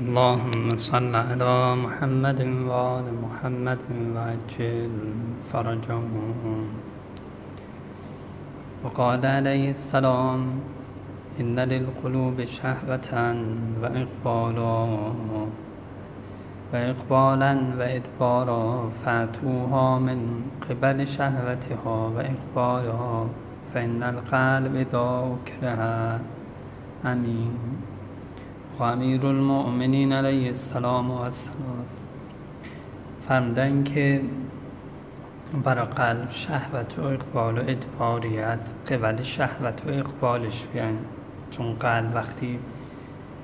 اللهم صل على محمد وآل محمد وعجل فرجهم وقال عليه السلام إن للقلوب شهوة وإقبالا وإقبالا وإدبارا فأتوها من قبل شهوتها وإقبالها فإن القلب إذا أكره أمين و امیر المؤمنین علیه السلام و السلام. فرمودن که برای قلب شهوت و اقبال و ادباریت قبل شهوت و اقبالش بیان چون قلب وقتی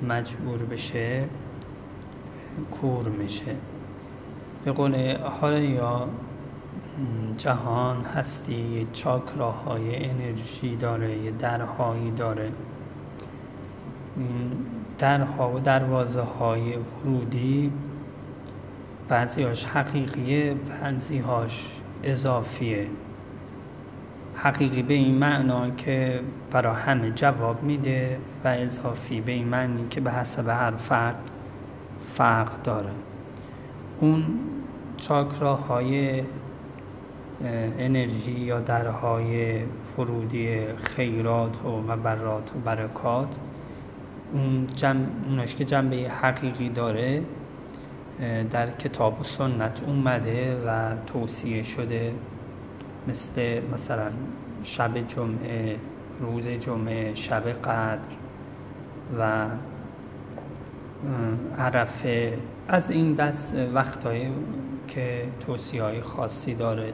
مجبور بشه کور میشه. به قول حال یا جهان هستی چاکراهای انرژی داره یه درهایی داره. درها و دروازه های ورودی بعضیهاش حقیقیه بعضیهاش اضافیه. حقیقی به این معنا که برای همه جواب میده و اضافی به این معنی که به حسب هر فرد فرق داره. اون چاکراهای انرژی یا درهای فرودی خیرات و مبرات و برکات اون جمع اوناش که جنبه حقیقی داره در کتاب و سنت اومده و توصیه شده. مثل مثلا شب جمعه روز جمعه شب قدر و عرفه. از این دست وقتهایی که توصیه های خاصی داره.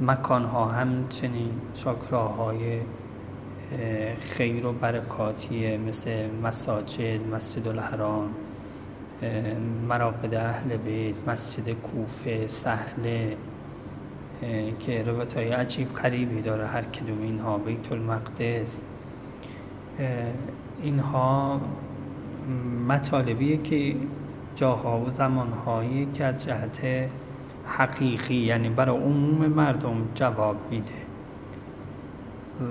مکانها همچنین شاکراهای خیر و برکاتیه مثل مساجد مسجد الحرام مراقد اهل بیت مسجد کوفه سهله که روایت های عجیب قریبی داره هر کدوم اینها بیت المقدس اینها مطالبیه که جاها و زمانهایی که از جهت حقیقی یعنی برای عموم مردم جواب میده.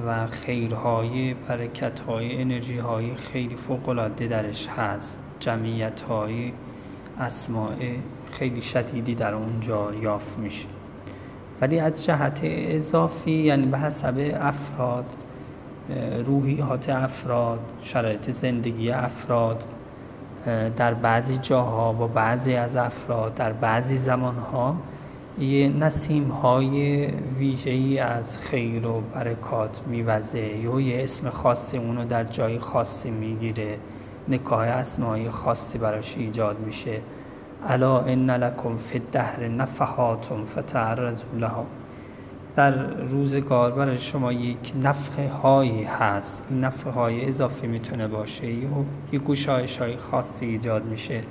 و خیرهای برکتهای انرژی های خیلی فوقلاده درش هست. جمعیت های اسماع خیلی شدیدی در اونجا یافت میشه. ولی از جهت اضافی یعنی به حسب افراد روحیات افراد شرایط زندگی افراد در بعضی جاها با بعضی از افراد در بعضی زمانها یه نسیم های ویژه ای از خیر و برکات میوزه. یا یه اسم خاصی اونو در جای خاصی می‌گیره. نکاه اسمای خاصی براش ایجاد میشه. الا ان لکم فی الدهر نفحاتم فتعرضوا لها. در روزگار برای شما یک نفخه هایی هست. این نفخه های اضافی می‌تونه باشه. یا یک گوشایش های خاصی ایجاد میشه.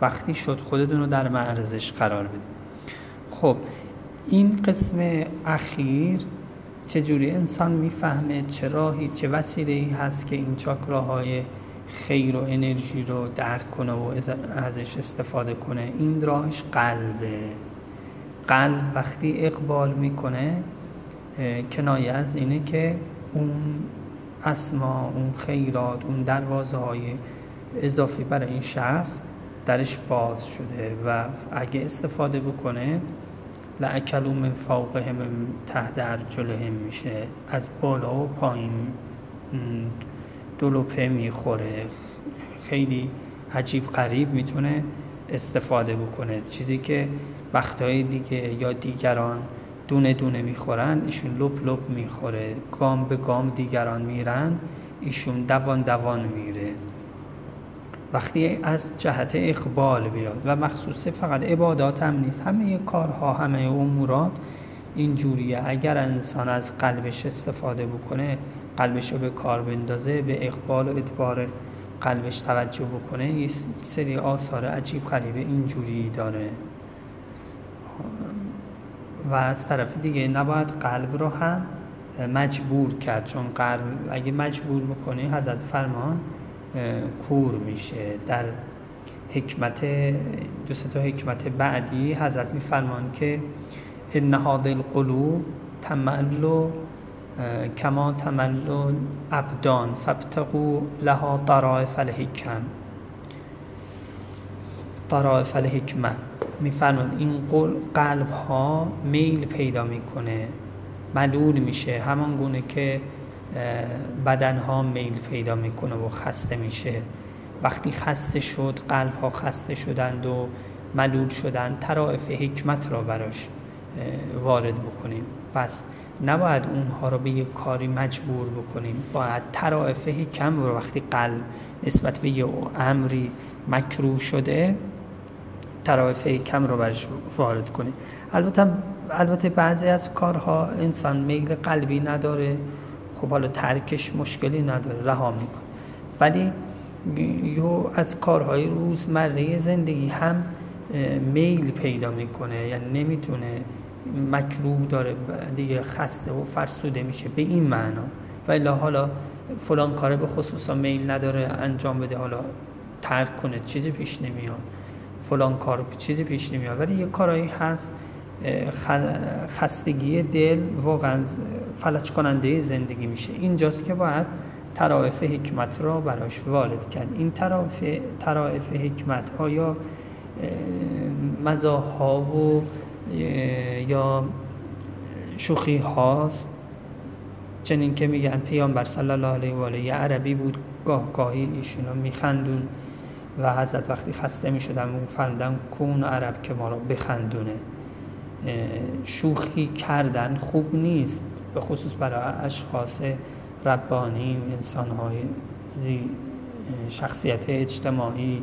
وقتی شد خودتون رو در معرضش قرار بدید. خب این قسم اخیر چجوری انسان می‌فهمه چه راهی چه وسیله ای هست که این چاکراهای خیر و انرژی رو درک کنه و ازش استفاده کنه؟ این راهش قلبه. قلب وقتی اقبال می‌کنه کنایه از اینه که اون اسما اون خیرات اون دروازه های اضافی برای این شخص درش باز شده و اگه استفاده بکنه لعکلو من فوقهم تحت ارجلهم میشه. از بالا و پایین دلوپه می‌خوره. خیلی عجیب قریب می‌تونه استفاده بکنه. چیزی که وقتهای دیگه یا دیگران دونه دونه می‌خورن ایشون لپ لپ می‌خوره. گام به گام دیگران میرن ایشون دوان دوان میره. وقتی از جهت اقبال بیاد و مخصوص فقط عبادات هم نیست همه کارها همه امورات اینجوریه. اگر انسان از قلبش استفاده بکنه قلبش رو به کار بندازه به اقبال و ادبار قلبش توجه بکنه یه سری آثار عجیب قریبه اینجوری داره. و از طرف دیگه نباید قلب رو هم مجبور کرد چون قلب اگه مجبور بکنه حضرت فرمان کور میشه. در حکمت دو تا حکمت بعدی حضرت میفرمان که ان هذه القلوب تملو کما تملو ابدان فابتقوا لها طرائف الحکم. طرائف الحکمت میفرماد این قلب ها میل پیدا می‌کنه ملول میشه. همان گونه که بدن ها میل پیدا می‌کنه و خسته میشه. وقتی خسته شد قلب ها خسته شدند و ملول شدند طرائف حکمت را براش وارد بکنیم. پس نباید اونها رو به یک کاری مجبور بکنیم. باید طرائف حکم رو وقتی قلب نسبت به یه امری مکروه شده طرائف کم رو برش وارد کنیم. البته البته بعضی از کارها انسان میل قلبی نداره. خب حالا ترکش مشکلی نداره رها می‌کنه. ولی یو از کارهای روزمره زندگی هم میل پیدا می‌کنه یعنی نمی‌تونه مکروه داره دیگه خسته و فرسوده میشه به این معنا. و حالا فلان کاره به خصوصا میل نداره انجام بده حالا ترک کنه چیزی پیش نمیاد. فلان کار چیزی پیش نمیاد. ولی یه کارایی هست خستگی دل واقعا فلج کننده زندگی میشه. اینجاست که باید طرائف حکمت را براش وارد کرد. این طرائف طرائف حکمت آیا مزاها و یا شوخی هاست چنین که میگن پیامبر صلی الله علیه و آله عربی بود گاه گاهی ایشونو میخندون و حضرت وقتی خسته می‌شدن اون فرمودن کون عرب که ما رو بخندونه. شوخی کردن خوب نیست به خصوص برای اشخاص ربانی انسان های شخصیت اجتماعی.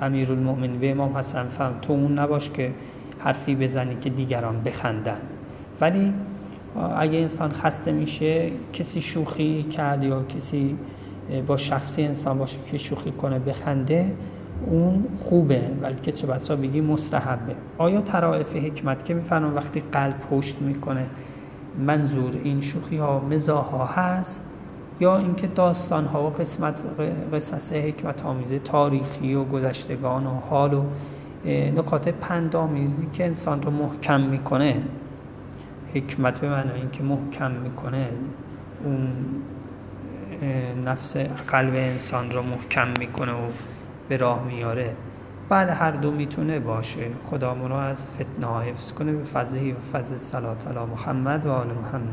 امیر المؤمن به امام حسن فهم تو اون نباش که حرفی بزنی که دیگران بخندن. ولی اگه انسان خسته میشه کسی شوخی کرد یا کسی با شخصی انسان باشه که شوخی کنه بخنده اون خوبه که چه بسا بگی مستحبه. آیا طرائف حکمت که میفرم وقتی قلب پشت می‌کنه منظور این شوخی ها مزاها هست یا اینکه داستان ها و قسمت قصص حکمت آمیزه تاریخی و گذشتگان و حال و نکات پندامیزی که انسان رو محکم می‌کنه؟ حکمت به معنی اینکه محکم می‌کنه اون نفس قلب انسان رو محکم می‌کنه و به راه میاره. بعد هر دو می‌تونه باشه. خدا از فتنه حفظ کنه. به فضلی و فضل صلات علی محمد و آل محمد.